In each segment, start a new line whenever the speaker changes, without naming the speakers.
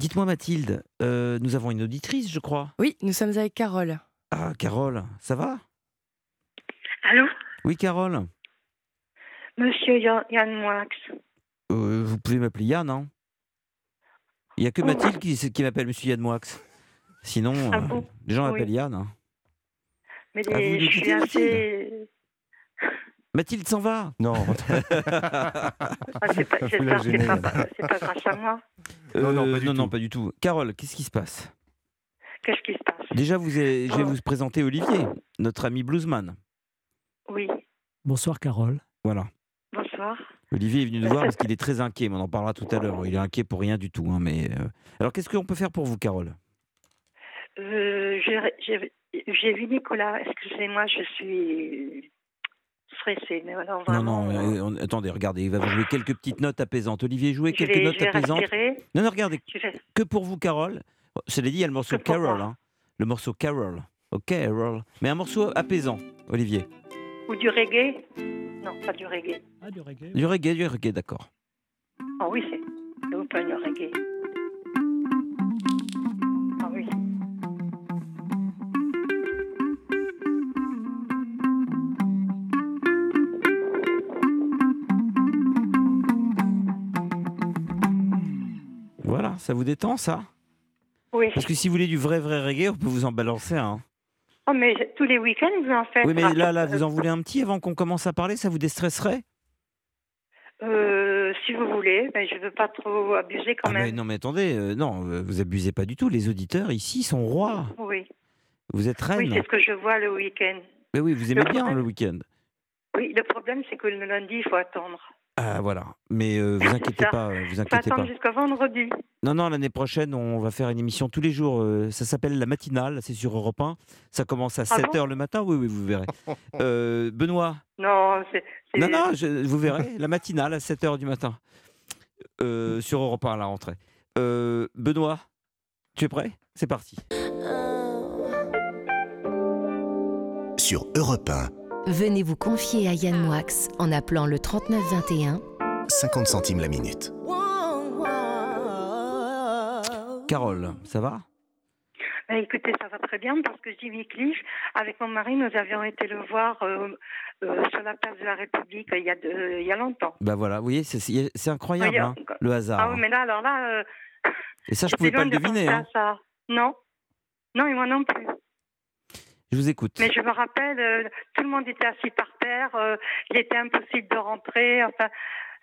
Dites-moi Mathilde, euh, nous avons une auditrice, je crois.
Oui, nous sommes avec Carole.
Ah, Carole, ça va?
Allô?
Oui, Carole.
Monsieur Yann, Yann Moix.
Euh, vous pouvez m'appeler Yann, hein Il n'y a que
Oh.
Mathilde qui, qui m'appelle Monsieur Yann Moix. Sinon,
Ah
euh, les gens
Oui.
m'appellent Yann. hein.
Mais
Ah, vous
je suis assez.
Mathilde s'en va.
Non,
Ah, c'est pas, grâce à moi.
Non, non,
Euh,
pas du
non, non,
tout.
pas du tout. Carole, qu'est-ce qui se passe?
Qu'est-ce qui se passe?
Déjà, vous avez- je vais
Oh.
vous présenter Olivier, notre ami bluesman.
Oui.
Bonsoir Carole.
Voilà.
Bonsoir.
Olivier est venu nous voir parce qu'il est très inquiet, mais on en parlera tout à l'heure. Il est inquiet pour rien du tout. hein, mais euh, Alors, qu'est-ce qu'on peut faire pour vous, Carole?
Euh, j'ai vu Nicolas. Excusez-moi, je suis stressée. Mais voilà,
Non,
vraiment.
non, euh, on- attendez, regardez, il va vous jouer quelques petites notes apaisantes. Olivier, jouez quelques
vais,
notes apaisantes.
respirer.
Non, non, regardez,
vais-
que pour vous, Carole. Cela dit, il y a le morceau Carol. hein. Le morceau Carol. Ok, Carol. Mais un morceau apaisant, Olivier.
Ou du reggae Non, pas du reggae.
Ah, du reggae.
Du reggae, du reggae, d'accord.
Ah oui, c'est open le reggae.
Ça vous détend, ça?
Oui.
Parce que si vous voulez du vrai, vrai reggae, on peut vous en balancer un. hein.
Oh, mais tous les week-ends, vous en faites
Oui, mais là, là, vous en voulez un petit avant qu'on commence à parler Ça vous déstresserait?
Euh, Si vous voulez, mais je ne veux pas trop abuser quand
Ah, mais
même.
non, mais attendez, euh, non, euh, vous abusez pas du tout. Les auditeurs ici sont rois.
Oui,
Vous êtes
oui
reine.
c'est ce que je vois le week-end.
mais oui, vous aimez
Le
bien
problème-
le week-end.
Oui, le problème, c'est que le lundi, il faut attendre.
Ah, voilà. Mais euh, vous inquiétez pas, euh, vous inquiétez
attendre
pas.
jusqu'à vendredi.
Non, non, l'année prochaine, on va faire une émission tous les jours. euh, ça s'appelle La Matinale, c'est sur Europe 1. Ça commence à
Ah
7h le matin. Oui, oui, vous verrez. Euh, Benoît
Non, c'est. c'est-
Non, non, je- vous verrez. La Matinale à 7h du matin. Euh, sur Europe 1 à la rentrée. Euh, Benoît, tu es prêt? C'est parti.
Sur Europe 1,
Venez vous confier à Yann Moix en appelant le 3921
50 centimes la minute.
Carole, ça va?
Ben, écoutez, ça va très bien parce que Jimmy Cliff, avec mon mari, nous avions été le voir euh, euh, sur la place de la République il y a, de- il y a longtemps.
Bah voilà, vous voyez, c'est- incroyable,
Oui,
hein, le hasard.
Ah oui, mais là, alors là, euh,
Et ça, je
j'étais
pouvais pas le
de
deviner. hein.
ça. Non, non, et moi non plus.
Je vous écoute.
Mais je me rappelle, euh, tout le monde était assis par terre, euh, il était impossible de rentrer, enfin,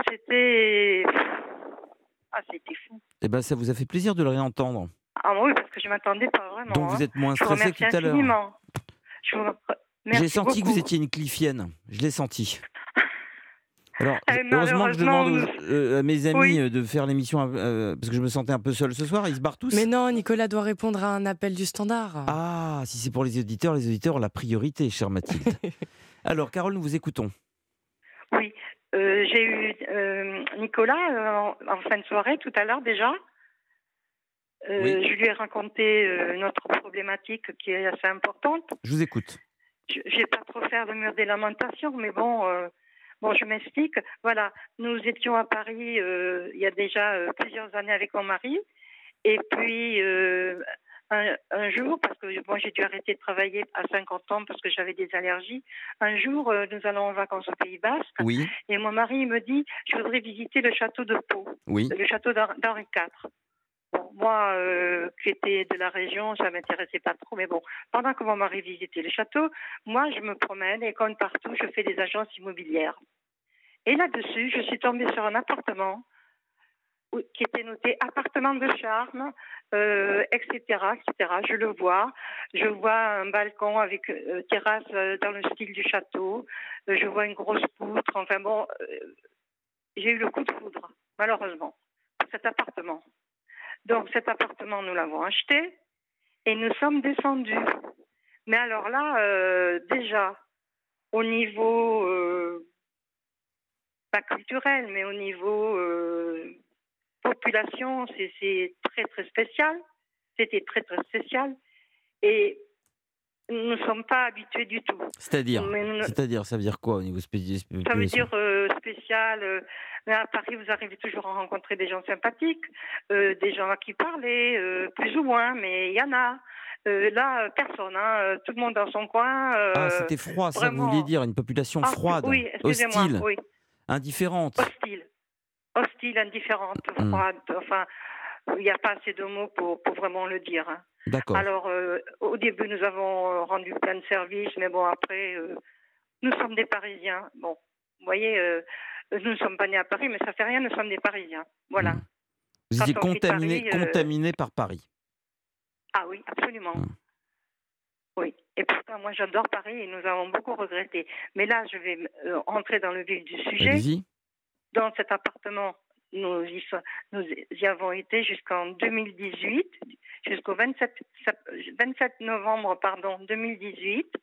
c'était... Ah, c'était fou.
Eh ben, ça vous a fait plaisir de le réentendre.
Ah oui, parce que je m'attendais pas vraiment.
Donc
hein.
vous êtes moins stressé tout à l'heure.
infiniment. Je vous remercie
J'ai senti que vous étiez une cliffienne. Je l'ai senti. Alors,
Euh,
heureusement que je demande euh, à mes amis
oui.
euh, de faire l'émission euh, parce que je me sentais un peu seul ce soir. Ils se barrent tous.
Mais non, Nicolas doit répondre à un appel du standard.
Ah, si c'est pour les auditeurs, les auditeurs ont la priorité, chère Mathilde. Alors, Carole, nous vous écoutons.
Oui, euh, j'ai eu euh, Nicolas euh, en, en fin de soirée tout à l'heure déjà. Euh,
Oui.
Je lui ai raconté euh, notre problématique qui est assez importante.
Je vous écoute.
Je ne vais pas trop faire le mur des lamentations, mais bon, euh, bon, je m'explique. Voilà, nous étions à Paris euh, il y a déjà euh, plusieurs années avec mon mari, et puis euh, un, un jour, parce que moi j'ai dû arrêter de travailler à 50 ans parce que j'avais des allergies. Un jour, nous allons en vacances au Pays Basque,
Oui,
et mon mari me dit, je voudrais visiter le château de Pau
oui.
le château d'Hen- d'Henri IV. Bon, moi, euh, qui étais de la région, ça m'intéressait pas trop, mais bon, pendant que mon mari visitait le château, moi, je me promène et comme partout, je fais des agences immobilières. Et là-dessus, je suis tombée sur un appartement qui était noté appartement de charme, euh, etc., etc. Je le vois. Je vois un balcon avec euh, terrasse dans le style du château. Je vois une grosse poutre. Enfin bon, j'ai eu le coup de foudre, malheureusement, pour cet appartement. Donc cet appartement, nous l'avons acheté et nous sommes descendus. Mais alors là, euh, déjà, au niveau, euh, pas culturel, mais au niveau euh, population, c'est- très très spécial. C'était très très spécial. Et nous ne sommes pas habitués du tout.
C'est-à-dire
nous
C'est-à-dire, ça veut dire quoi au niveau spécial
Ça veut dire euh, spécial. euh, à Paris, vous arrivez toujours à rencontrer des gens sympathiques, euh, des gens à qui parler, euh, plus ou moins, mais il y en a. Là, personne, hein, tout le monde dans son coin.
Ah, c'était froid, ça vous vouliez dire, une population
ah,
froide,
Oui,
hostile,
Oui,
indifférente.
hostile. Hostile, indifférente,
Hmm.
froide. Enfin, il n'y a pas assez de mots pour, pour vraiment le dire. hein.
D'accord.
Alors, euh, au début, nous avons euh, rendu plein de services, mais bon, après, euh, nous sommes des Parisiens. Bon, vous voyez, euh, nous ne sommes pas nés à Paris, mais ça fait rien, nous sommes des Parisiens. Voilà.
Mm. Vous étiez contaminé, par Paris.
Ah oui, absolument.
Hmm.
Oui. Et pourtant, moi, j'adore Paris et nous avons beaucoup regretté. Mais là, je vais rentrer dans le vif du sujet. Dans cet appartement, nous y, so- nous y avons été jusqu'en 2018, jusqu'au 27, sep- 27 novembre pardon, 2018,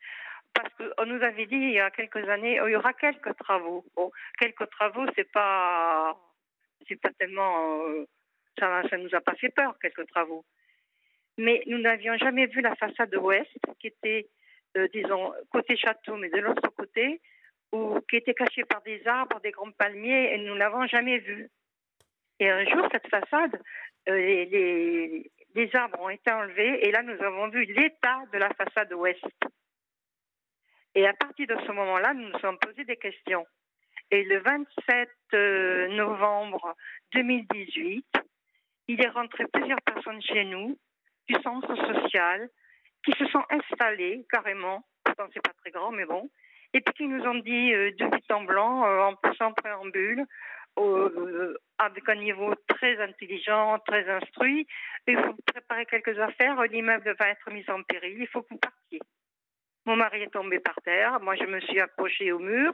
parce qu'on nous avait dit il y a quelques années, oh, il y aura quelques travaux. Quelques travaux, c'est pas, pas tellement, euh, ça, ça nous a pas fait peur, quelques travaux. Mais nous n'avions jamais vu la façade ouest, qui était, euh, disons, côté château, mais de l'autre côté, ou qui était cachée par des arbres, des grands palmiers, et nous l'avons jamais vue. Et un jour, cette façade, euh, les- les arbres ont été enlevés, et là, nous avons vu l'état de la façade ouest. Et à partir de ce moment-là, nous nous sommes posé des questions. Et le 27 euh, novembre 2018, il est rentré plusieurs personnes chez nous du centre social qui se sont installées carrément, pourtant c'est pas très grand, mais bon, et puis qui nous ont dit euh, de but en blanc, euh, en poussant préambule, euh, avec un niveau très intelligent, très instruit, il faut préparer quelques affaires, l'immeuble va être mis en péril, il faut que vous partiez. Mon mari est tombé par terre, moi je me suis accrochée au mur,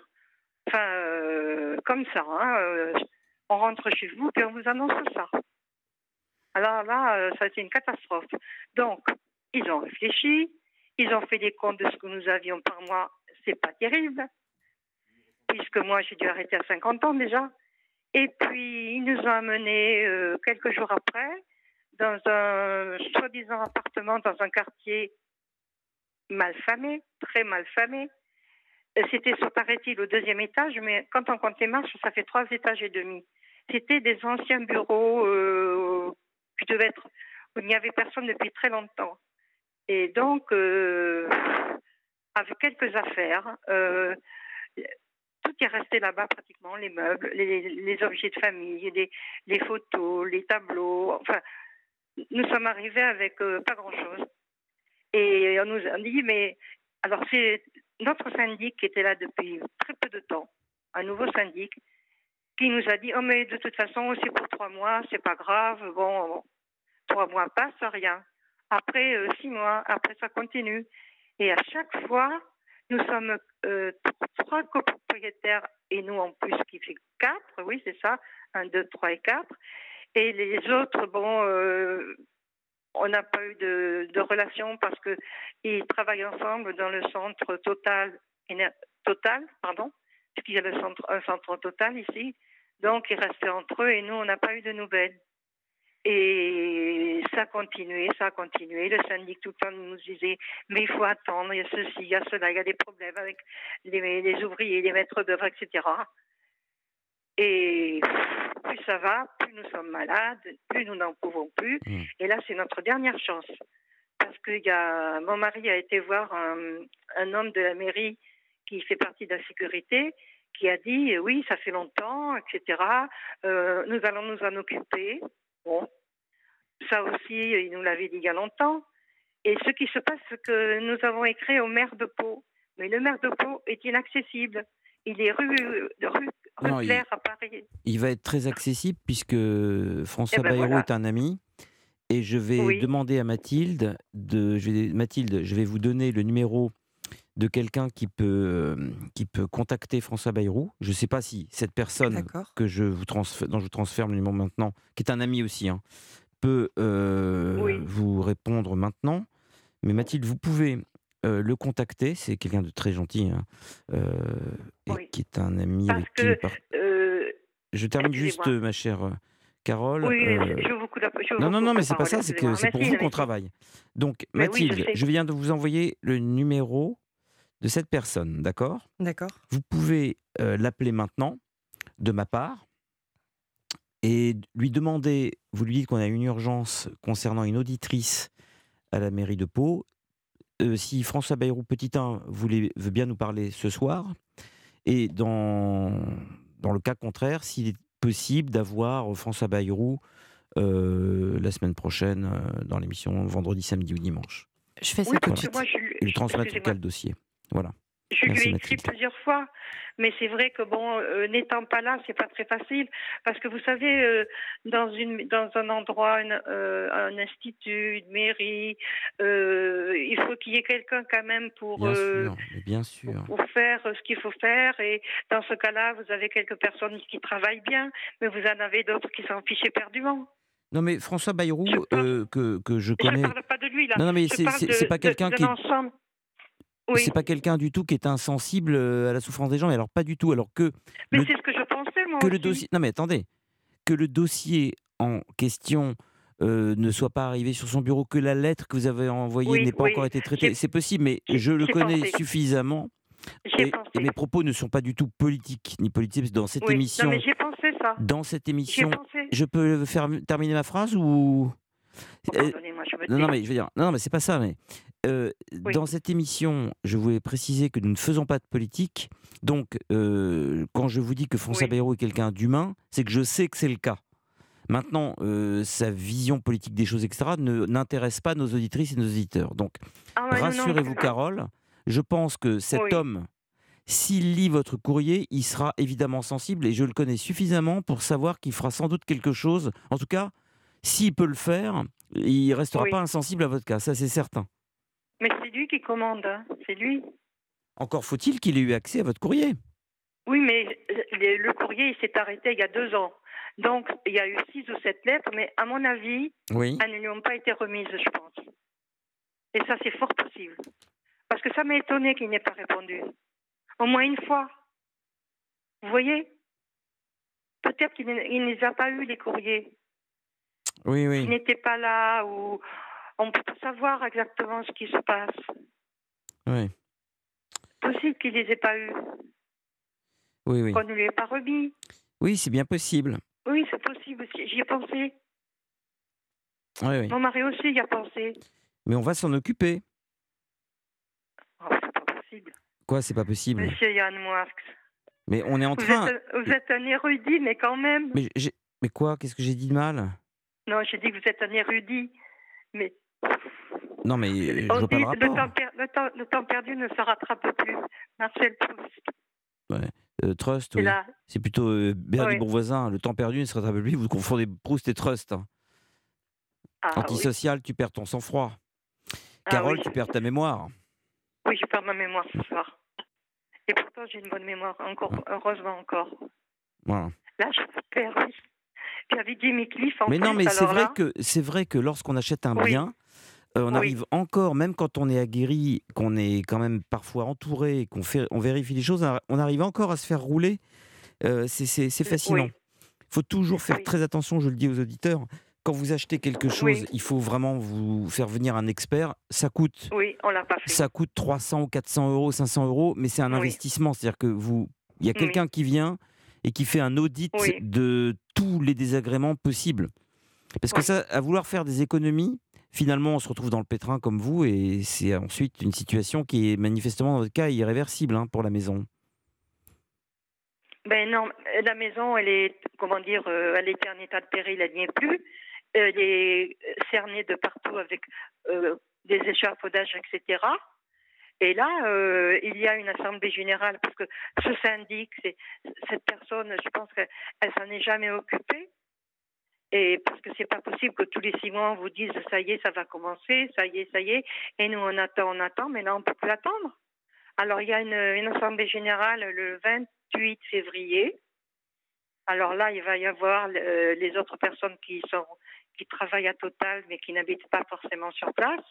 enfin, euh, comme ça, hein, euh, on rentre chez vous, puis on vous annonce ça. Alors là, ça a été une catastrophe. Donc, ils ont réfléchi, ils ont fait des comptes de ce que nous avions par mois, c'est pas terrible, puisque moi j'ai dû arrêter à 50 ans déjà. Et puis, ils nous ont amenés euh, quelques jours après dans un soi-disant appartement dans un quartier mal famé, très mal famé. Euh, C'était, sur paraît-il, au deuxième étage, mais quand on compte les marches, ça fait trois étages et demi. C'était des anciens bureaux euh, qui devaient être où il n'y avait personne depuis très longtemps. Et donc, euh, avec quelques affaires, euh, tout est resté là-bas pratiquement, les meubles, les, objets de famille, les, les photos, les tableaux. Enfin, nous sommes arrivés avec euh, pas grand-chose. Et on nous a dit, mais alors c'est notre syndic qui était là depuis très peu de temps, un nouveau syndic, qui nous a dit, oh mais de toute façon, c'est pour trois mois, c'est pas grave, bon, trois mois passent, rien. Après euh, six mois, après ça continue. Et à chaque fois, nous sommes euh, trois copropriétaires et nous en plus qui fait quatre, oui c'est ça, un, deux, trois et quatre. Et les autres, bon, euh, on n'a pas eu de, relation parce que ils travaillent ensemble dans le centre Total, Total, pardon, puisqu'il y a le centre, un centre Total ici. Donc ils restaient entre eux et nous on n'a pas eu de nouvelles. Et ça a continué, ça a continué. Le syndic tout le temps nous disait, mais il faut attendre, il y a ceci, il y a cela, il y a des problèmes avec les, les ouvriers, les maîtres d'œuvre, etc. Et plus ça va, plus nous sommes malades, plus nous n'en pouvons plus.
Mm.
Et là, c'est notre dernière chance. Parce que y a, mon mari a été voir un, un homme de la mairie qui fait partie de la sécurité, qui a dit, oui, ça fait longtemps, etc. Euh, nous allons nous en occuper. Bon, ça aussi, il nous l'avait dit il y a longtemps. Et ce qui se passe, c'est que nous avons écrit au maire de Pau. Mais le maire de Pau est inaccessible. Il est rue, rue, rue
Non, il-
Claire à Paris.
Il va être très accessible puisque François
Eh ben
Bayrou
voilà.
est un ami. Et je vais
Oui.
demander à Mathilde, de, je vais, Mathilde, je vais vous donner le numéro de quelqu'un qui peut, qui peut contacter François Bayrou. Je ne sais pas si cette personne que je vous transfère, dont je vous transfère le numéro maintenant, qui est un ami aussi, hein, peut euh,
Oui.
vous répondre maintenant. Mais Mathilde, vous pouvez euh, le contacter. C'est quelqu'un de très gentil hein, euh, et
Oui.
qui est un ami
Parce
avec
que, Euh,
je termine juste, ma chère Carole.
Oui,
euh,
je d'app- je veux
Non, non, non, mais c'est pas ça, c'est que c'est pour vous qu'on travaille. Donc,
Mais oui, je
Mathilde, je viens de vous envoyer le numéro de cette personne, d'accord?
D'accord.
Vous pouvez euh, l'appeler maintenant, de ma part, et lui demander, vous lui dites qu'on a une urgence concernant une auditrice à la mairie de Pau. Euh, si François Bayrou Petit 1 voulait, veut bien nous parler ce soir, et dans, dans le cas contraire, s'il est possible d'avoir François Bayrou euh, la semaine prochaine euh, dans l'émission vendredi, samedi ou dimanche.
Je fais ça
Oui,
tout de suite.
moi, je,
Et lui transmettre quel dossier. Voilà.
Je
Merci,
lui ai écrit plusieurs fois, mais c'est vrai que bon, euh, n'étant pas là, c'est pas très facile parce que vous savez, euh, dans une dans un endroit, une, euh, un institut, une mairie, il faut qu'il y ait quelqu'un quand même pour
Bien sûr, bien sûr.
pour faire ce qu'il faut faire. Et dans ce cas-là, vous avez quelques personnes qui travaillent bien, mais vous en avez d'autres qui s'en fichent éperdument.
Non, mais François Bayrou,
Je parle-
que, que je
Je
connais.
ne parle pas de lui là.
Non, non, mais
Je
c'est- pas quelqu'un qui
ensemble. Oui,
c'est pas quelqu'un du tout qui est insensible euh, à la souffrance des gens, mais alors pas du tout. Alors que
mais c'est ce que je pensais moi
que le dossier. Non, mais attendez, que le dossier en question euh, ne soit pas arrivé sur son bureau, que la lettre que vous avez envoyée
Oui,
n'ait pas
oui,
encore été traitée, c'est possible, mais je le connais
pensé.
suffisamment et,
pensé.
et mes propos ne sont pas du tout politiques ni politiques dans cette
Oui,
émission.
Non, mais j'ai pensé ça.
Dans cette émission,
pensé.
je peux faire terminer ma phrase ou
Oh,
Euh, Non, mais je veux dire, non, non, mais c'est pas ça. Mais euh,
Oui.
dans cette émission, je voulais préciser que nous ne faisons pas de politique. Donc, euh, quand je vous dis que François
Oui.
Bayrou est quelqu'un d'humain, c'est que je sais que c'est le cas. Maintenant, euh, sa vision politique des choses, etc., ne- n'intéresse pas nos auditrices et nos auditeurs. Donc,
Ah ouais,
rassurez-vous, Carole, je pense que cet
Oui.
homme, s'il lit votre courrier, il sera évidemment sensible et je le connais suffisamment pour savoir qu'il fera sans doute quelque chose. En tout cas, s'il peut le faire, il restera
Oui.
pas insensible à votre cas, ça c'est certain.
Mais c'est lui qui commande, hein. c'est lui.
Encore faut-il qu'il ait eu accès à votre courrier.
Oui, mais le, le courrier, il s'est arrêté il y a deux ans. Donc, il y a eu six ou sept lettres, mais à mon avis,
Oui.
elles ne lui ont pas été remises, je pense. Et ça, c'est fort possible. Parce que ça m'a étonné qu'il n'ait pas répondu. Au moins une fois. Vous voyez? Peut-être qu'il ne il les a pas eus, les courriers.
Oui,
Il
oui.
n'était pas là, ou on ne peut pas savoir exactement ce qui se passe.
Oui,
Possible qu'il ne les ait pas eus,
oui, oui.
qu'on ne lui ait pas remis.
Oui, c'est bien possible.
Oui, c'est possible. J'y ai pensé.
Oui, oui.
Mon mari aussi y a pensé.
Mais on va s'en occuper.
Oh, c'est pas possible.
Quoi, c'est pas possible?
Monsieur Yann Moix.
Mais on est en
Vous
train.
êtes, vous êtes un érudit, mais quand même.
Mais, mais quoi? Qu'est-ce que j'ai dit de mal?
Non, j'ai dit que vous êtes un érudit. Mais
Non, mais je
on
vois pas
dit,
le
le,
rapport.
temps per- le, temps, le temps perdu ne se rattrape plus. Marcel Proust.
Euh, Trust,
C'est
oui. C'est plutôt euh, Bernard
Oui.
Bourvoisin. Le temps perdu ne se rattrape plus. Vous confondez Proust et Trust. hein.
Ah, oui.
Antisocial, tu perds ton sang-froid.
Ah
Carole,
oui.
tu perds ta mémoire.
Oui, je perds ma mémoire ce soir. Et pourtant, j'ai une bonne mémoire, encore,
Ah.
heureusement encore.
Voilà.
Là, je perds, oui. J'avais dit mes cliffs en
Mais non, mais c'est vrai que vrai que lorsqu'on achète un bien, euh, on
Oui.
arrive encore, même quand on est aguerri, qu'on est quand même parfois entouré, qu'on fait, on vérifie les choses, on arrive encore à se faire rouler. Euh, c'est- fascinant.
Oui.
Il faut toujours faire
Oui.
très attention, je le dis aux auditeurs. Quand vous achetez quelque chose, il faut vraiment vous faire venir un expert. Ça coûte
Oui, on l'a pas fait.
ça coûte 300 ou 400 euros, 500 euros, mais c'est un investissement. C'est-à-dire que vous, il y a
Oui.
quelqu'un qui vient et qui fait un audit de tous les désagréments possibles. Parce que ça, à vouloir faire des économies, finalement, on se retrouve dans le pétrin comme vous, et c'est ensuite une situation qui est manifestement, dans votre cas, irréversible hein, pour la maison.
Ben non, euh, la maison, elle est, comment dire, euh, elle était en état de péril, elle n'y est plus. Elle est euh, cernée de partout avec euh, des échafaudages, etc. Et là, euh, il y a une assemblée générale parce que ce syndic, cette personne, je pense qu'elle elle s'en est jamais occupée. Et parce que c'est pas possible que tous les six mois on vous dise ça y est, ça va commencer, ça y est, ça y est. Et nous on attend, on attend, mais là on peut plus attendre. Alors il y a une, une assemblée générale le 28 février. Alors là, il va y avoir euh, les autres personnes qui sont qui travaillent à Total mais qui n'habitent pas forcément sur place.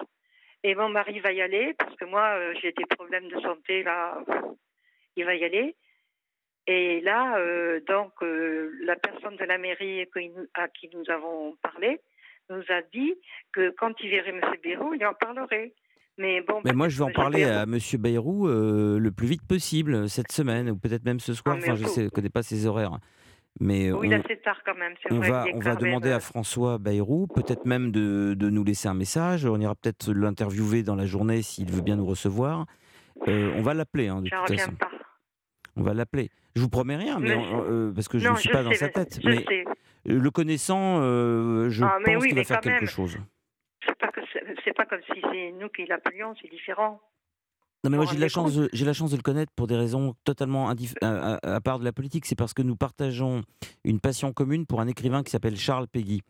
Et mon mari va y aller parce que moi euh, j'ai des problèmes de santé là. Il va y aller. Et là, euh, donc, euh, la personne de la mairie à qui nous avons parlé nous a dit que quand il verrait M. Bérou, il en parlerait. Mais bon,
Mais moi, je vais en parler
Bayrou-
à Monsieur Bayrou euh, le plus vite possible cette semaine, ou peut-être même ce soir.
Ah,
enfin, je ne connais pas ses horaires. Mais
Oui,
on,
là, c'est tard quand même.
on
vrai,
va, on va demander à François Bayrou, peut-être même de, de nous laisser un message. On ira peut-être l'interviewer dans la journée s'il veut bien nous recevoir. On va l'appeler, hein, de toute façon.
pas.
On va l'appeler. Je vous promets rien, mais
Monsieur-
on- euh, parce que je ne suis pas dans sa tête. Mais
sais.
euh, le connaissant, euh, je
Ah,
pense
oui,
qu'il va faire quelque
même.
chose.
C'est pas, que c'est c'est pas comme si c'est nous qui l'appelions, c'est différent.
Non, mais moi j'ai la chance, de, j'ai la chance de le connaître pour des raisons totalement à, à- à part de la politique. C'est parce que nous partageons une passion commune pour un écrivain qui s'appelle Charles Peggy.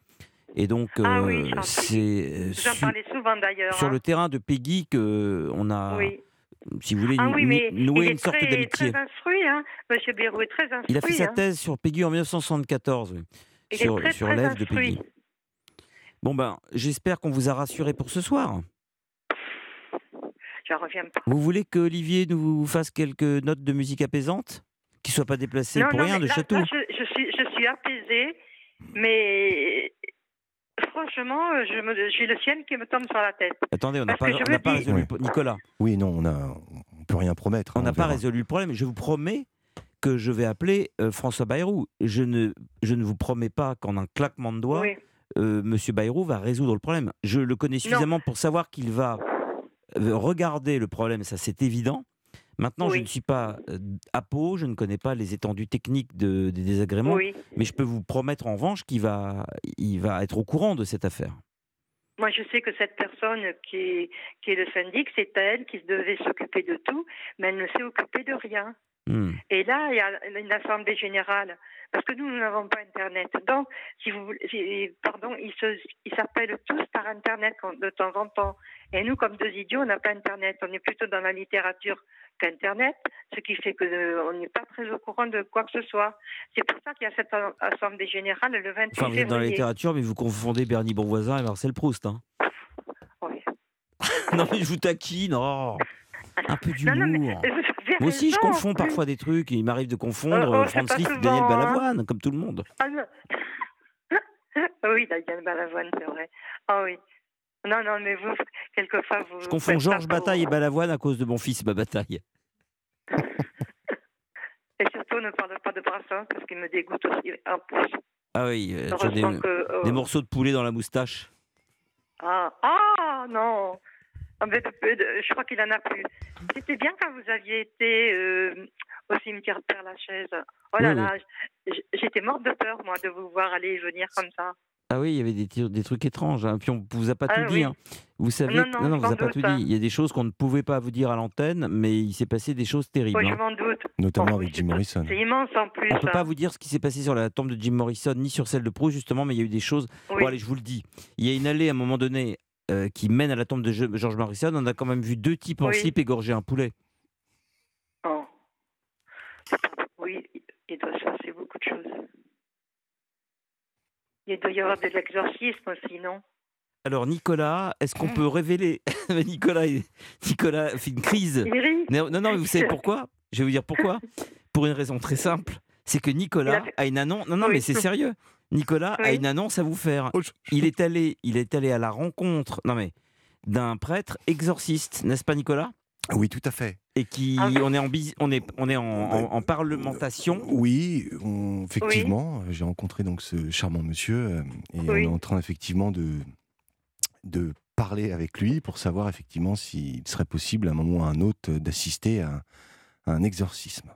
Et donc
Ah
euh, c'est su-
souvent
sur
hein.
le terrain de Peggy que on a,
Oui.
Si vous voulez,
Ah oui, mais est
une sorte d'amitié.
très instruit, hein. Monsieur Bérou est très instruit.
Il a fait sa
hein.
thèse sur Peggy en 1974, oui,
Il
sur,
est très,
sur l'œuvre de. Peggy. Bon ben, j'espère qu'on vous a rassuré pour ce soir.
J'en reviens pas.
Vous voulez que Olivier nous fasse quelques notes de musique apaisante? Qui soit pas déplacé
non,
pour
non,
rien de
là,
château
là, je, je suis, je suis apaisée, mais franchement, euh, je me- j'ai le ciel qui me tombe sur la tête.
Attendez, on n'a pas, on
me
pas
dis-
résolu.
Oui.
Nicolas,
Oui, non, on a, on peut rien promettre.
on
hein,
n'a pas résolu le problème. Je vous promets que je vais appeler euh, François Bayrou. Je ne, je ne vous promets pas qu'en un claquement de doigts,
Oui.
euh, Monsieur Bayrou va résoudre le problème. Je le connais suffisamment pour savoir qu'il va regarder le problème, ça c'est évident. Maintenant, je ne suis pas à peau, je ne connais pas les étendues techniques de- des désagréments,
Oui.
mais je peux vous promettre en revanche qu'il va, il va être au courant de cette affaire.
Moi, je sais que cette personne qui est, qui est le syndic, c'est elle qui devait s'occuper de tout, mais elle ne s'est occupée de rien.
Hmm.
Et là, il y a une assemblée générale, parce que nous, nous n'avons pas Internet. Donc, si vous, voulez- si- pardon, ils s'appellent tous par Internet de temps en temps. Et nous, comme deux idiots, on n'a pas Internet. On est plutôt dans la littérature qu'Internet, ce qui fait que euh, on n'est pas très au courant de quoi que ce soit. C'est pour ça qu'il y a cette assemblée générale le 28
Enfin, vous êtes dans la littérature, mais vous confondez Bernie Bonvoisin et Marcel Proust. hein.
Oui.
non, mais je vous taquine. oh. un peu d'humour. Moi aussi, je confonds parfois des trucs. Il m'arrive de confondre
oh, c'est
Franz Liszt,
souvent,
Daniel
hein.
Balavoine, comme tout le monde.
Ah oui, Daniel Balavoine, c'est vrai. Ah oui. Non, non, mais vous, quelquefois, vous.
Je confonds Georges
pour-
Bataille et Balavoine à cause de mon fils Bataille.
Et surtout, ne parle pas de Brassens, parce qu'il me dégoûte aussi en plus.
Ah oui, euh, des,
que. euh,
des morceaux de poulet dans la moustache.
Ah, ah non Je crois qu'il en a plus. C'était bien quand vous aviez été euh, au cimetière Père Lachaise. Oh là
Oui,
là, j'étais morte de peur, moi, de vous voir aller et venir comme ça.
Ah oui, il y avait des, trucs étranges. hein. Puis on vous a pas
Ah
tout
oui.
dit. hein. Vous savez,
Non, non,
non, vous a pas tout dit. Il y a des choses qu'on ne pouvait pas vous dire à l'antenne, mais il s'est passé des choses terribles.
Oui, je
hein.
m'en doute.
Notamment
Bon,
avec Jim Morrison.
C'est immense en plus.
On ne peut
hein.
pas vous dire ce qui s'est passé sur la tombe de Jim Morrison, ni sur celle de Proust, justement, mais il y a eu des choses.
Oui.
Bon, allez, je vous le dis. Il y a une allée à un moment donné euh, qui mène à la tombe de George Morrison. On a quand même vu deux types en slip égorger un poulet.
Oh. Oui, il doit se passer beaucoup de choses. Il doit y avoir de l'exorcisme aussi, non?
Alors, Nicolas, est-ce qu'on peut révéler. Nicolas, Nicolas fait une crise.
Il rit.
Non, non, mais vous savez pourquoi? Je vais vous dire pourquoi. Pour une raison très simple. C'est que Nicolas
a
une annonce. Non, non, mais c'est sérieux. Nicolas a
Oui.
une annonce à vous faire. Il est allé, il est allé à la rencontre. Non, mais d'un prêtre exorciste, n'est-ce pas, Nicolas?
Oui, tout à fait.
Et qui,
Ah.
on est en, bis- on est, on est en, en- en parlementation.
Oui, on- effectivement, j'ai rencontré donc ce charmant monsieur euh, et
Oui.
on est en train effectivement de, de parler avec lui pour savoir effectivement s'il serait possible à un moment ou à un autre d'assister à, à un exorcisme.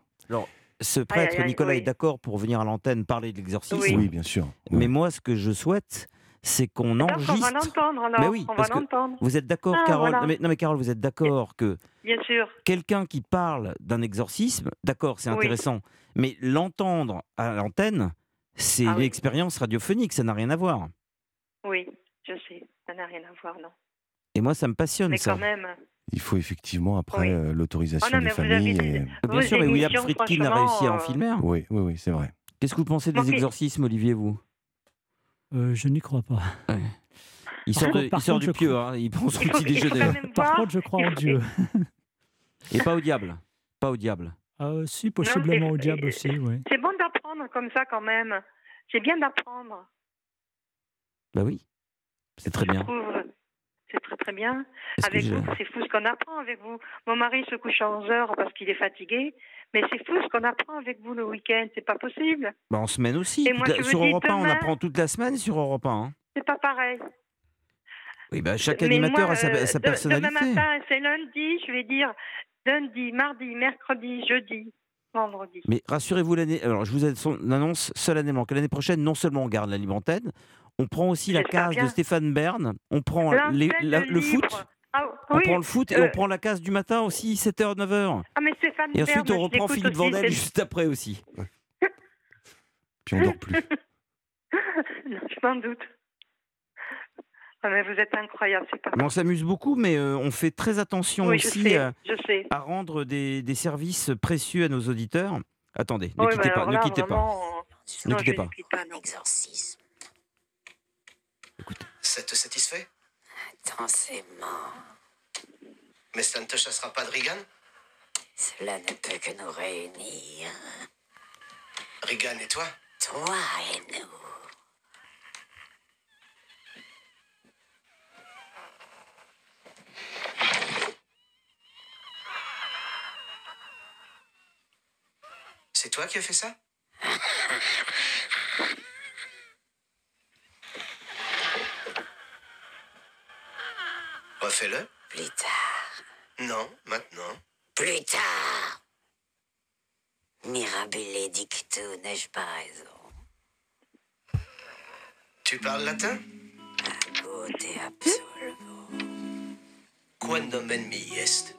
Ce prêtre,
aïe, aïe,
Nicolas,
oui.
est d'accord pour venir à l'antenne parler de l'exorcisme.
Oui.
Oui, bien sûr.
Mais
Oui.
moi, ce que je souhaite, c'est qu'on
Donc, on va
enregistre.
l'entendre alors.
Mais oui,
on va
parce que-
l'entendre.
Vous êtes d'accord,
Ah,
Carole?
voilà.
non, mais, non, mais Carole, vous êtes d'accord que
Bien sûr.
quelqu'un qui parle d'un exorcisme, d'accord, c'est
Oui.
intéressant, mais l'entendre à l'antenne, c'est
Ah oui.
l'expérience radiophonique, ça n'a rien à voir.
Oui, je sais. Ça n'a rien à voir, non.
Et moi, ça me passionne,
Mais
ça.
quand même.
Il faut effectivement après
Oui.
euh, l'autorisation
Oh non,
des familles.
avez
et-
Bien sûr, mais William Friedkin a réussi à en
franchement,
filmer un.
Oui, oui, oui, c'est vrai.
Qu'est-ce que vous pensez des exorcismes, Olivier, vous?
Euh, je n'y crois pas.
Il
Par
sort,
contre-
de- il sort
contre,
du pieu,
crois-
hein, il prend son
Il faut-
petit
il
déjeuner.
Par
voir-
contre, je crois
il
en Dieu.
Et pas au diable. Pas au diable.
Ah, si, possiblement au diable aussi, oui.
C'est bon d'apprendre comme ça quand même. C'est bien d'apprendre.
Bah oui, c'est très
Je
bien.
trouve. C'est très très bien. Avec vous, c'est fou ce qu'on apprend avec vous. Mon mari se couche à 11 heures parce qu'il est fatigué, mais c'est fou ce qu'on apprend avec vous le week-end. C'est pas possible.
Bah, en semaine aussi.
Et moi,
la- Sur Europe 1, on apprend toute la semaine sur Europe 1. hein.
C'est pas pareil.
Oui, bah, chaque
Mais
animateur
moi,
a sa,
euh,
sa personnalité.
Demain matin, c'est lundi, je vais dire lundi, mardi, mercredi, jeudi, vendredi.
Mais rassurez-vous, l'année. Alors, je vous annonce solennellement que l'année prochaine, non seulement on garde la libre antenne, on prend aussi la case
bien.
de Stéphane Bern, on prend
L'antenne
les- la- le foot,
Ah,
on prend le foot et
euh,
on prend la case du matin aussi, 7h, 9h.
Ah, mais Stéphane
Et ensuite,
Bern,
on reprend Philippe
aussi,
Vandel juste après aussi.
Puis on dort plus.
Non, je m'en doute. Ah, mais vous êtes incroyable, c'est pas
Mais on s'amuse beaucoup, mais euh, on fait très attention
Oui, je
aussi
sais,
euh,
je sais.
à rendre des, des services précieux à nos auditeurs. Attendez, ne
Oui,
quittez pas,
alors
ne
là,
quittez pas.
vraiment,
Ne
non,
quittez pas.
Exorcisme.
Ça te satisfait?
Intensément.
Mais ça ne te chassera pas de Regan?
Cela ne peut que nous réunir.
Regan et toi?
Toi et nous.
C'est toi qui as fait ça?
Plus tard.
Non, maintenant.
Plus tard. Mirabile dictu, n'ai-je pas raison?
Tu parles latin?
Beauté absolvo.
Quod nomen mi est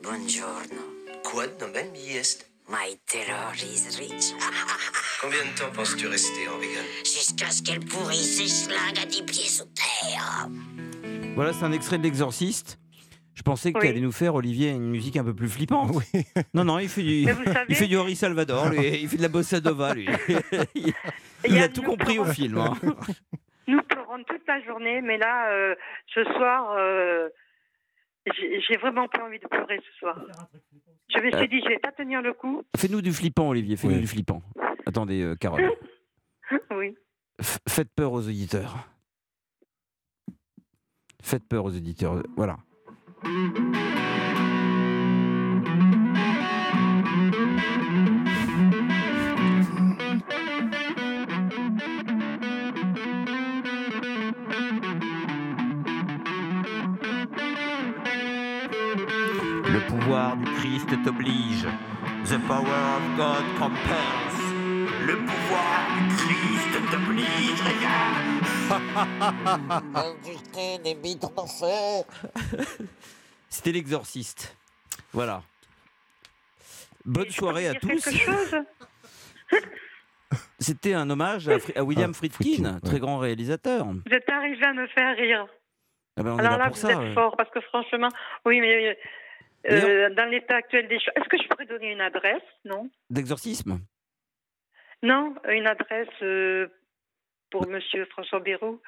Buongiorno.
Quod nomen mi est
My terror is rich.
Combien de temps penses-tu rester en
Jusqu'à ce qu'elle pourrisse ses schlingues à dix pieds sous terre.
Voilà, c'est un extrait de l'Exorciste. Je pensais que tu
Oui.
allais nous faire, Olivier, une musique un peu plus flippante.
Oui.
Non, non, il fait du,
savez-
il fait du Henri Salvador, lui. il fait de la bossa nova, lui. il a
a
tout compris au film. hein.
Nous pleurons toute la journée, mais là, euh, ce soir, euh, j'ai j'ai vraiment pas envie de pleurer ce soir. Je me suis dit, je vais pas tenir le coup.
Fais-nous du flippant, Olivier, fais-nous
Oui.
du flippant. Attendez, euh, Carole.
Oui.
F- faites peur aux auditeurs. Faites peur aux auditeurs. Voilà. Le pouvoir du Christ t'oblige. The power of God compels. Le pouvoir du Christ t'oblige, regarde. C'était l'exorciste. Voilà. Bonne soirée à tous. C'était un hommage à, Fri- à William
Ah,
Friedkin,
Friedkin, ouais.
très grand réalisateur.
Vous êtes arrivé à me faire rire.
Ah ben, on est
Alors
là
là,
pour
vous
ça.
êtes
ouais.
fort, parce que franchement, oui, mais euh, dans l'état actuel des choses, est-ce que je pourrais donner une adresse? Non?
D'exorcisme?
Non, une adresse euh, pour Monsieur François Bérou.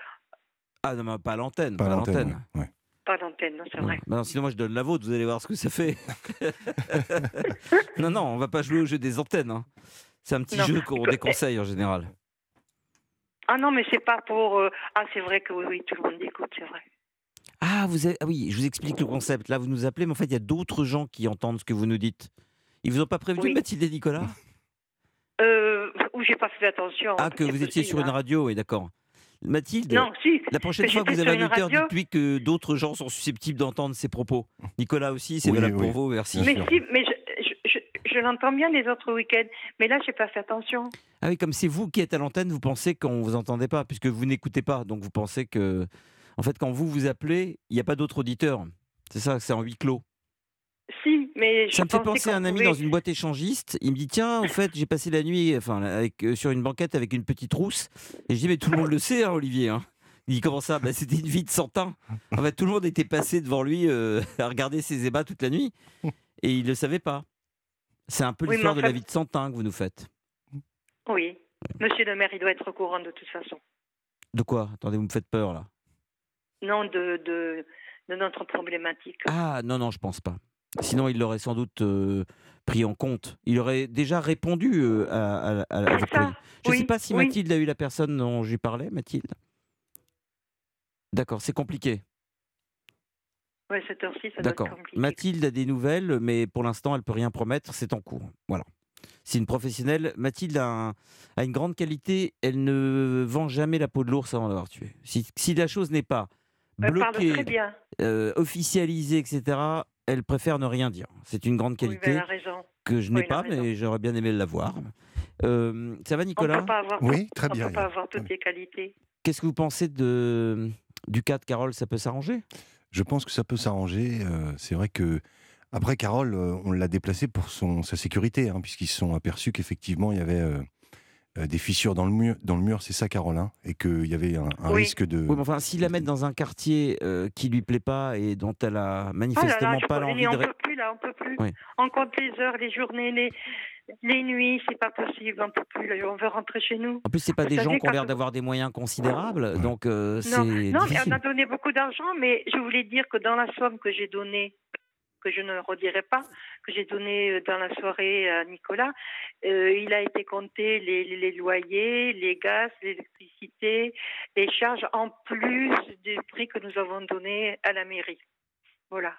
Ah non, mais pas l'antenne.
Pas l'antenne.
l'antenne.
ouais.
Pas d'antenne, non, c'est vrai.
Bah non, sinon, moi, je donne la vôtre, vous allez voir ce que ça fait. non, non, on va pas jouer au jeu des antennes. hein. C'est un petit
Non.
jeu qu'on déconseille en général.
Ah non, mais c'est pas pour. euh, Ah, c'est vrai que oui, oui, tout le monde écoute, c'est vrai.
Ah, vous avez... ah oui, je vous explique le concept. Là, vous nous appelez, mais en fait, il y a d'autres gens qui entendent ce que vous nous dites. Ils vous ont pas prévenu,
Oui.
Mathilde et Nicolas?
Euh, où j'ai pas fait attention.
Ah, que vous étiez
possible,
sur une
hein.
radio, oui, d'accord. Mathilde,
Non, si.
la prochaine fois que vous avez un auditeur,
radio.
dites-lui que d'autres gens sont susceptibles d'entendre ses propos. Nicolas aussi, c'est
Oui,
valable
oui.
pour vous, merci.
Mais si, mais je, je, je, je l'entends bien les autres week-ends. Mais là, j'ai pas fait attention.
Ah oui, comme c'est vous qui êtes à l'antenne, vous pensez qu'on vous entendait pas, puisque vous n'écoutez pas. Donc vous pensez que, en fait, quand vous vous appelez, il n'y a pas d'autres auditeurs. C'est ça, c'est en huis clos.
Si, mais je
Ça me fait penser à un ami
pouvait-
dans une boîte échangiste. Il me dit tiens, en fait, j'ai passé la nuit, enfin, avec, euh, sur une banquette avec une petite rousse. Et je dis mais tout le monde le sait, hein, Olivier. hein. Il dit comment ça? Bah, C'était une vie de Santin. En fait, tout le monde était passé devant lui euh, à regarder ses ébats toute la nuit, et il le savait pas. C'est un peu
Oui,
l'histoire
en
de la vie de Santin que vous nous faites.
Oui. Monsieur le maire, il doit être au courant de toute façon.
De quoi? Attendez, vous me faites peur là.
Non, de, de, de notre problématique.
Ah non non, je pense pas. Sinon, il l'aurait sans doute euh, pris en compte. Il aurait déjà répondu euh, à, à- à-
ça.
Je ne sais pas si
oui.
Mathilde a eu la personne dont je lui parlais, Mathilde. D'accord, c'est compliqué.
Oui, cette heure-ci, ça doit être
D'accord.
compliqué.
Mathilde a des nouvelles, mais pour l'instant, elle peut rien promettre. C'est en cours. Voilà. C'est une professionnelle. Mathilde a, un- a une grande qualité. Elle ne vend jamais la peau de l'ours avant l'avoir tué. Si, si la chose n'est pas bloquée, euh, officialisée, etc., elle préfère ne rien dire. C'est une grande qualité que je n'ai
oui,
pas, mais j'aurais bien aimé l'avoir. Euh, ça va,
On ne
Nicolas
peut pas avoir,
Oui, très
on
bien.
peut pas avoir toutes les qualités.
Qu'est-ce que vous pensez de, du cas de Carole? Ça peut s'arranger?
Je pense que ça peut s'arranger. euh, c'est vrai que après Carole, euh, on l'a déplacé pour son sa sécurité, hein, puisqu'ils se sont aperçus qu'effectivement il y avait euh, des fissures dans le mur. Dans le mur, c'est ça, Carole, hein, et qu'il y avait un, un
Oui.
risque de.
Oui, mais enfin, s'ils la mettent dans un quartier euh, qui lui plaît pas et dont elle a
Oh là
manifestement
là, je
pas l'envie
on
de...
ne
ré-
peut plus là, on peut plus.
Oui.
On compte les heures, les journées, les, les nuits, c'est pas possible, on peut plus. là, on veut rentrer chez nous.
En plus, c'est pas
Vous
des gens qui ont l'air d'avoir des moyens considérables, donc euh, c'est
Non, non, mais on a donné beaucoup d'argent, mais je voulais dire que dans la somme que j'ai donnée, que je ne redirai pas, que j'ai donnée euh, dans la soirée à Nicolas, euh, il a été compté les, les- les loyers, les gaz, l'électricité, les charges en plus du prix que nous avons donné à la mairie. Voilà.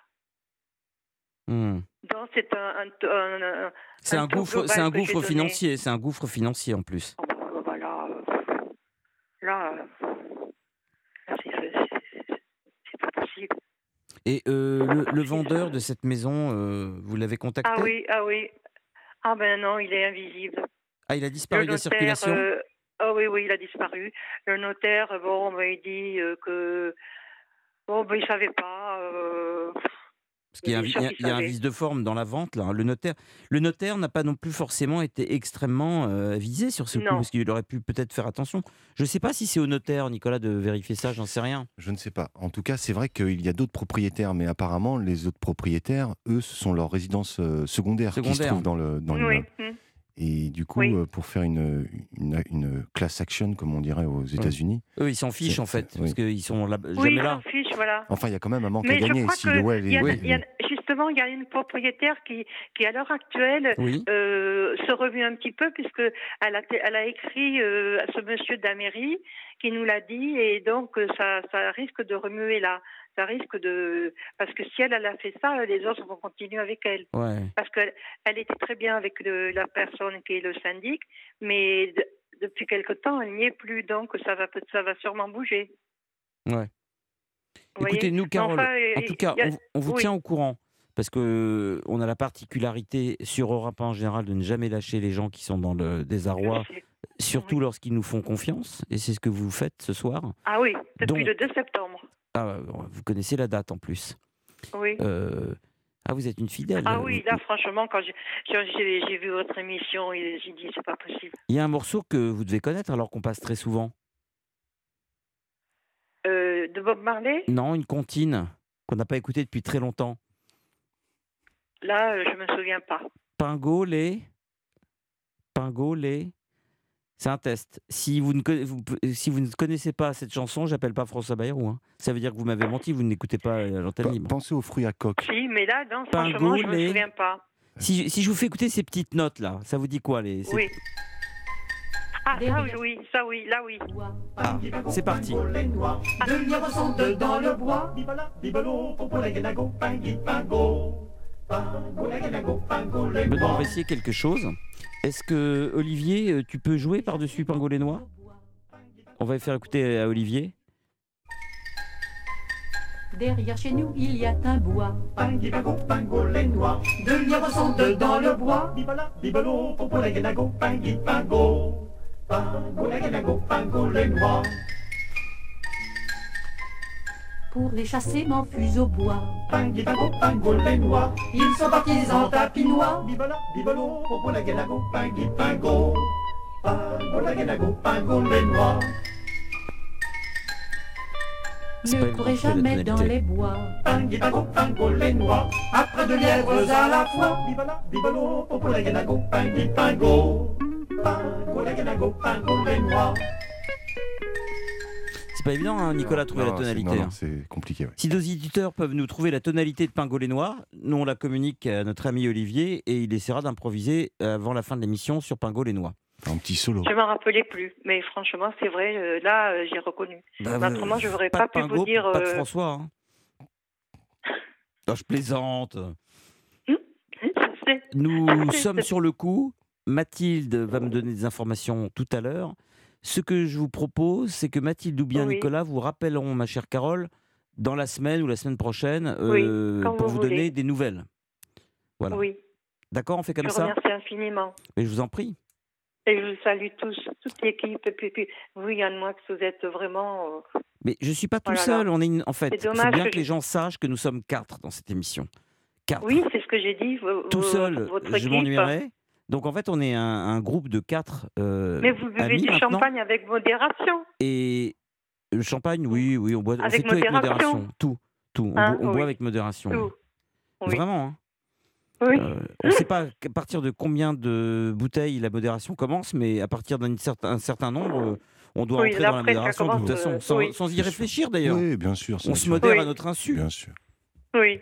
Hmm.
Donc c'est un, un- un- un-
C'est
un
gouffre, c'est un
donné.
financier, c'est un gouffre financier en plus.
Oh, bah, voilà. euh, Là, euh, c'est pas possible.
Et euh, le, le vendeur de cette maison, euh, vous l'avez contacté?
Ah oui, ah oui. Ah ben non, il est invisible.
Ah, il a disparu de la circulation?
euh, Ah oui, oui, il a disparu. Le notaire, bon, ben, il dit que bon, ben, il savait pas.
Parce qu'il y a, un, il y a-
qu'il
il y a un vice de forme dans la vente. Là. Le notaire, le notaire n'a pas non plus forcément été extrêmement euh, visé sur ce coup,
Non.
parce qu'il aurait pu peut-être faire attention. Je ne sais pas si c'est au notaire, Nicolas, de vérifier ça, j'en sais rien.
Je ne sais pas. En tout cas, c'est vrai qu'il y a d'autres propriétaires, mais apparemment, les autres propriétaires, eux, ce sont leurs résidences euh, secondaires, qui se trouvent dans le dans
Oui.
Et du coup,
Oui.
euh, pour faire une, une, une class action, comme on dirait aux États-Unis,
Eux, ils s'en fichent en fait, parce
oui.
qu'ils sont là,
Oui,
jamais
il
là.
s'en fiche, voilà.
enfin, il y a quand même un manque
Mais
à gagner. Si ouais,
a- y a- justement, il y a une propriétaire qui, qui à l'heure actuelle,
Oui.
euh, se remue un petit peu puisque elle a, elle a écrit euh, à ce monsieur de la mairie qui nous l'a dit et donc euh, ça, ça risque de remuer là. Ça risque de parce que si elle, elle a fait ça, les autres vont continuer avec elle
Ouais.
parce qu'elle elle était très bien avec le- la personne qui est le syndic, mais de- depuis quelque temps, elle n'y est plus donc ça va ça va sûrement bouger.
Ouais. Écoutez, nous, Carole,
enfin,
en tout cas,
a-
on, vous- on vous
oui.
tient au courant. Parce que euh, on a la particularité sur Europe 1 en général de ne jamais lâcher les gens qui sont dans le désarroi, surtout
Oui.
lorsqu'ils nous font confiance. Et c'est ce que vous faites ce soir.
Ah oui, depuis
Donc-
le 2 septembre.
Ah, vous connaissez la date en plus.
Oui.
Euh, ah, vous êtes une fidèle.
Ah oui, là, franchement, quand j'ai- vu votre émission, j'ai dit, c'est pas possible.
Il y a un morceau que vous devez connaître alors qu'on passe très souvent.
Euh, de Bob Marley,
Non, une comptine qu'on n'a pas écoutée depuis très longtemps.
Là, euh, je me souviens pas.
Pingo, les. Pingo, les. C'est un test. Si vous, ne, conna- vous pe- si vous ne connaissez pas cette chanson, j'appelle pas François Bayrou. hein. Ça veut dire que vous m'avez menti, vous n'écoutez pas euh, l'antenne libre.
Pensez aux fruits à coque.
Si, mais là, non, franchement, je me
Pingoulet.
souviens pas.
Si, si je vous fais écouter ces petites notes là, ça vous dit quoi les ces-
Oui. Ah, ça oui, oui, ça oui, là oui.
Ah, c'est parti.
De
Benoît, on va essayer quelque chose. Est-ce que Olivier, euh, tu peux jouer par-dessus Pingo les Noix On va faire écouter à Olivier.
Derrière chez nous, il y a un bois.
Pingui, pingo, pingo les noix. De lièvres sont dans le bois. Bibala, bibalo, popo la guénago, pingui, pingo. Pingo la guénago, pingo les noix.
Pour les chasser, m'enfuis au bois.
Pingo les noix. Ils sont partis en tapinois. Bibala, bibalo, popo la guénago, pingui, pingo. Pingo la guénago, pingo les noix.
Ne courez jamais dans les bois.
Pingui, pingo, pingo les noix. Après deux lièvres à la fois. Bibala, bibalo, popo la guénago, pingui, pingo. Pingo la guénago, pingo les noix.
C'est pas évident, hein, Nicolas, à trouver
Non,
la tonalité.
non, non,
hein.
c'est compliqué. ouais.
Si nos éditeurs peuvent nous trouver la tonalité de Pingolé Noir, nous on la communique à notre ami Olivier et il essaiera d'improviser avant la fin de l'émission sur Pingolé Noir.
Un petit solo.
Je m'en rappelais plus, mais franchement, c'est vrai, euh, là, euh, j'ai reconnu.
Bah,
Autrement, je n'aurais
pas
pas,
de
pu
Pingo,
vous dire.
pas de
euh,
François. hein. Non, je plaisante.
je sais.
Nous sommes sur le coup. Mathilde va me donner des informations tout à l'heure. Ce que je vous propose, c'est que Mathilde ou bien
Oui.
Nicolas vous rappelleront, ma chère Carole, dans la semaine ou la semaine prochaine, euh, pour
vous
vous donner des nouvelles. Voilà.
Oui,
D'accord, on fait comme
je
ça?
remercie infiniment.
Mais je vous en prie.
Et je vous salue tous, toute l'équipe. Puis, puis, vous, Yann Moix, vous êtes vraiment. euh,
Mais je suis pas tout
Oh
seul. On est une- En fait,
C'est
il faut
dommage
bien
que
que les gens sachent que nous sommes quatre dans cette émission. Quatre.
Oui, c'est ce que j'ai dit.
tout seul,
votre
je m'ennuierais. Donc en fait, on est un, un groupe de quatre euh,
Mais vous buvez
amis
du
maintenant.
champagne avec modération.
Et le champagne, oui, oui, on boit, on
Avec
fait tout avec
modération.
modération. Tout, tout. On,
Hein,
boit, on
oui.
boit avec modération.
Tout. Oui.
Vraiment. hein.
Oui.
Euh, on ne sait pas à partir de combien de bouteilles la modération commence, mais à partir d'un certain, nombre, euh, on doit
Oui,
entrer dans la modération de toute façon, sans,
oui.
sans y réfléchir d'ailleurs.
Oui, bien sûr.
On
bien
se
sûr.
modère
Oui.
à notre insu.
Bien sûr.
Oui,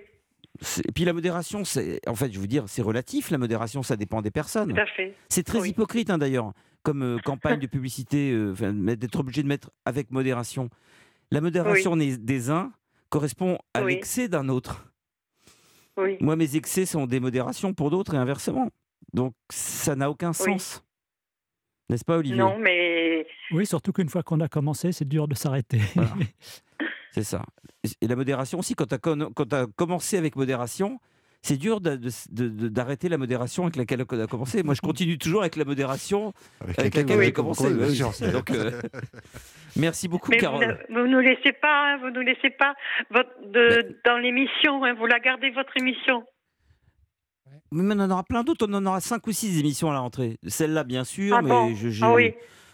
Et puis la modération, c'est, en fait, je veux dire, c'est relatif. La modération, ça dépend des personnes.
tout à fait.
C'est très
Oui.
hypocrite hein, d'ailleurs, comme euh, campagne de publicité, euh, d'être obligé de mettre avec modération. La modération des- des uns correspond à
Oui.
l'excès d'un autre.
Oui.
Moi, mes excès sont des modérations pour d'autres et inversement. Donc, ça n'a aucun sens. N'est-ce pas, Olivier?
Non, mais
Oui, surtout qu'une fois qu'on a commencé, c'est dur de s'arrêter.
Voilà. C'est ça. Et la modération aussi, quand tu as, commencé avec modération, c'est dur de- de- de- de- d'arrêter la modération avec laquelle on a commencé. Moi, je continue toujours avec la modération
Avec,
avec
laquelle
j'ai commencé.
commencé,
oui. Donc, euh, merci beaucoup,
Mais vous,
Carole.
ne- vous nous laissez pas, hein, vous nous laissez pas votre, de, dans l'émission, hein, vous la gardez votre émission.
Mais on en aura plein d'autres. On en aura cinq ou six émissions à la rentrée. Celle-là, bien sûr,
Ah
mais
bon?
je, je-
Ah oui,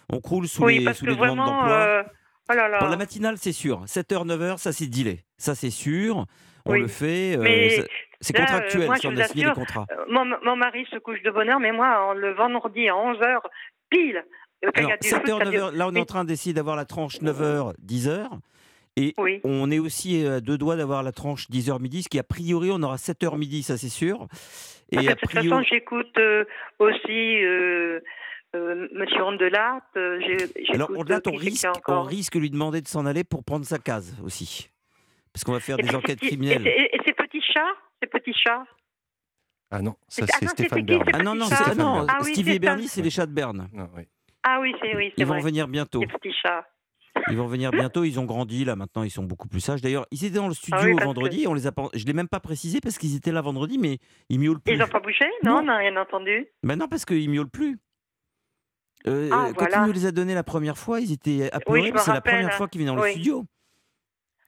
on croule sous
oui,
les,
parce
sous
que
les demandes
vraiment,
d'emploi.
euh, oh là là.
Pour la matinale, c'est sûr. 7h, 9h, ça c'est dealé. Ça c'est sûr. On
Oui.
le fait. euh,
Mais
c'est
euh,
contractuel
moi,
si on a signé les contrats.
euh, mon, mon mari se couche de bonne heure, mais moi, en- le vendredi à 11h, pile. euh,
Alors,
a du foot,
7h,
ça dure-
9h, là on est en train d'essayer d'avoir la tranche 9h, 10h. Et
Oui.
on est aussi à deux doigts d'avoir la tranche 10h midi, ce qui a priori on aura 7h midi, ça c'est sûr. Et a
de toute façon, j'écoute euh, aussi euh, Monsieur Rondelat. euh, j'ai-
alors là on risque, on risque de lui demander de s'en aller pour prendre sa case aussi. Parce qu'on va faire
Et
des enquêtes criminelles.
Et, ces petits chats Ces petits chats
Ah non, ça
C'est- ah non,
Stéphane Bern.
Ah non, non, ah non,
Ah oui,
Stevie
c'est
et Bernie, c'est les chats de Berne.
Non, oui.
Ah oui, c'est oui, c'est
Ils vont revenir bientôt.
Ces petits chats.
Ils vont venir bientôt, ils ont grandi, là maintenant ils sont beaucoup plus sages. D'ailleurs, ils étaient dans le studio
Ah oui, parce
vendredi, on les a pas, je ne l'ai même pas précisé parce qu'ils étaient là vendredi, mais ils miaulent plus.
Ils n'ont pas bougé? Non, on n'a rien entendu.
Ben non, parce qu'ils miaulent plus. Euh,
Ah,
quand
voilà.
il nous les a donnés la première fois, ils étaient apeurés, que c'est la première fois qu'ils viennent dans le
Oui.
studio.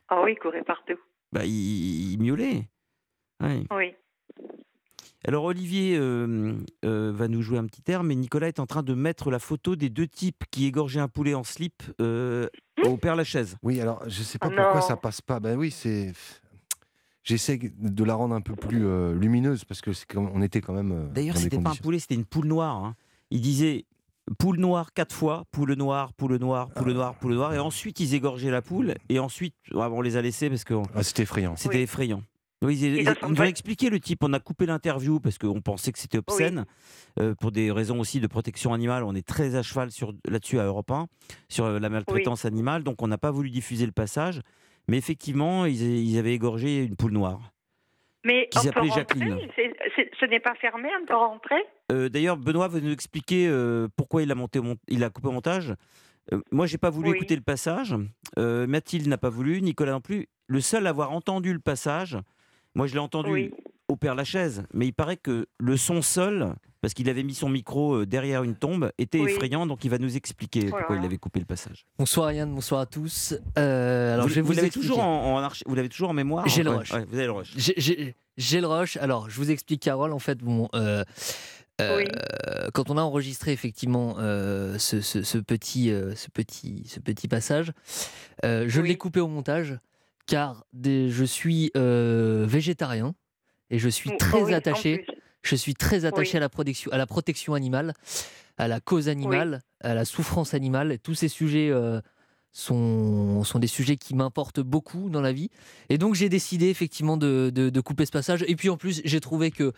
Ah oui, ils couraient partout.
Bah, ils, ils miaulaient. Ouais.
Oui.
Alors Olivier euh, euh, va nous jouer un petit air, mais Nicolas est en train de mettre la photo des deux types qui égorgeaient un poulet en slip euh, au Père Lachaise.
Oui, alors je sais pas
Ah
pourquoi
non.
ça passe pas. Ben oui, c'est. J'essaie de la rendre un peu plus euh, lumineuse parce que c'est comme on était quand même. euh,
D'ailleurs, c'était pas un poulet, c'était une poule noire. hein. Il disait poule noire quatre fois, poule noire, poule noire, poule noire, poule noire, et ensuite ils égorgeaient la poule, et ensuite ah, on les a laissés parce que
Ah, c'était effrayant.
c'était
Oui.
effrayant. Oui, ils, ils-
doivent
ils nous ont expliqué le type. On a coupé l'interview parce qu'on pensait que c'était obscène. euh, pour des raisons aussi de protection animale. On est très à cheval sur, là-dessus à Europe 1, sur euh, la maltraitance animale. Donc on n'a pas voulu diffuser le passage. Mais effectivement, ils, ils avaient égorgé une poule noire.
Mais
Qui s'appelait Jacqueline.
Ce n'est pas fermé, on peut rentrer
Euh, D'ailleurs, Benoît va nous expliquer euh, pourquoi il a, monté il a coupé au montage. Euh, moi, j'ai pas voulu
Oui.
écouter le passage. Euh, Mathilde n'a pas voulu, Nicolas non plus. Le seul à avoir entendu le passage, moi, je l'ai entendu
Oui.
Au Père Lachaise, mais il paraît que le son seul, parce qu'il avait mis son micro euh, derrière une tombe, était
Oui.
effrayant. Donc, il va nous expliquer
Oh
pourquoi il avait coupé le passage.
Bonsoir Yann, bonsoir à tous. Euh, alors
vous
je vais vous,
l'avez
expliquer.
toujours en, en archi- vous l'avez toujours en mémoire.
J'ai le rush.
ouais, vous avez le rush.
J'ai- J'ai j'ai le rush. Alors, je vous explique, Carole. En fait, bon, euh, euh,
Oui.
quand on a enregistré effectivement euh, ce, ce- ce petit, euh, ce, petit, ce petit passage, euh, je
Oui.
l'ai coupé au montage car des- je suis euh, végétarien et je suis
Oh,
très
oui,
attaché. Je suis très attaché
Oui.
à, la protection, à la protection animale, à la cause animale, à la souffrance animale, et tous ces sujets euh, sont, sont des sujets qui m'importent beaucoup dans la vie. Et donc j'ai décidé effectivement de, de- de couper ce passage. Et puis en plus, j'ai trouvé que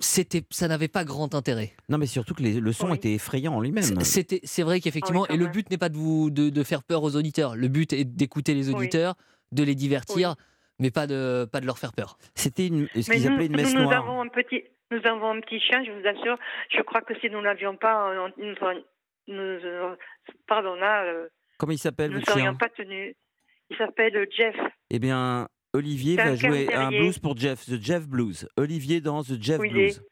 c'était, ça n'avait pas grand intérêt.
Non, mais surtout que les- le son était effrayant en lui-même.
C'est- C'était, c'est vrai qu'effectivement,
quand
et le but n'est pas de, vous, de, de faire peur aux auditeurs. Le but est d'écouter les
Oui.
auditeurs, de les divertir, mais pas de, pas de leur faire peur.
C'était ce qu'ils
nous,
appelaient une
nous,
messe
nous
noire.
avons un petit, nous avons un petit chien, je vous assure. Je crois que si nous n'avions pas, euh, nous, nous, euh, pardon là, euh,
Comment il s'appelle,
nous ne serions pas tenus. Il s'appelle Jeff.
Eh bien, Olivier va jouer un blues pour Jeff, The Jeff Blues. Olivier dans The Jeff Blues.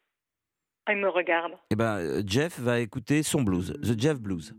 Il me regarde.
Eh ben, euh, Jeff va écouter son blues, The Jeff Blues.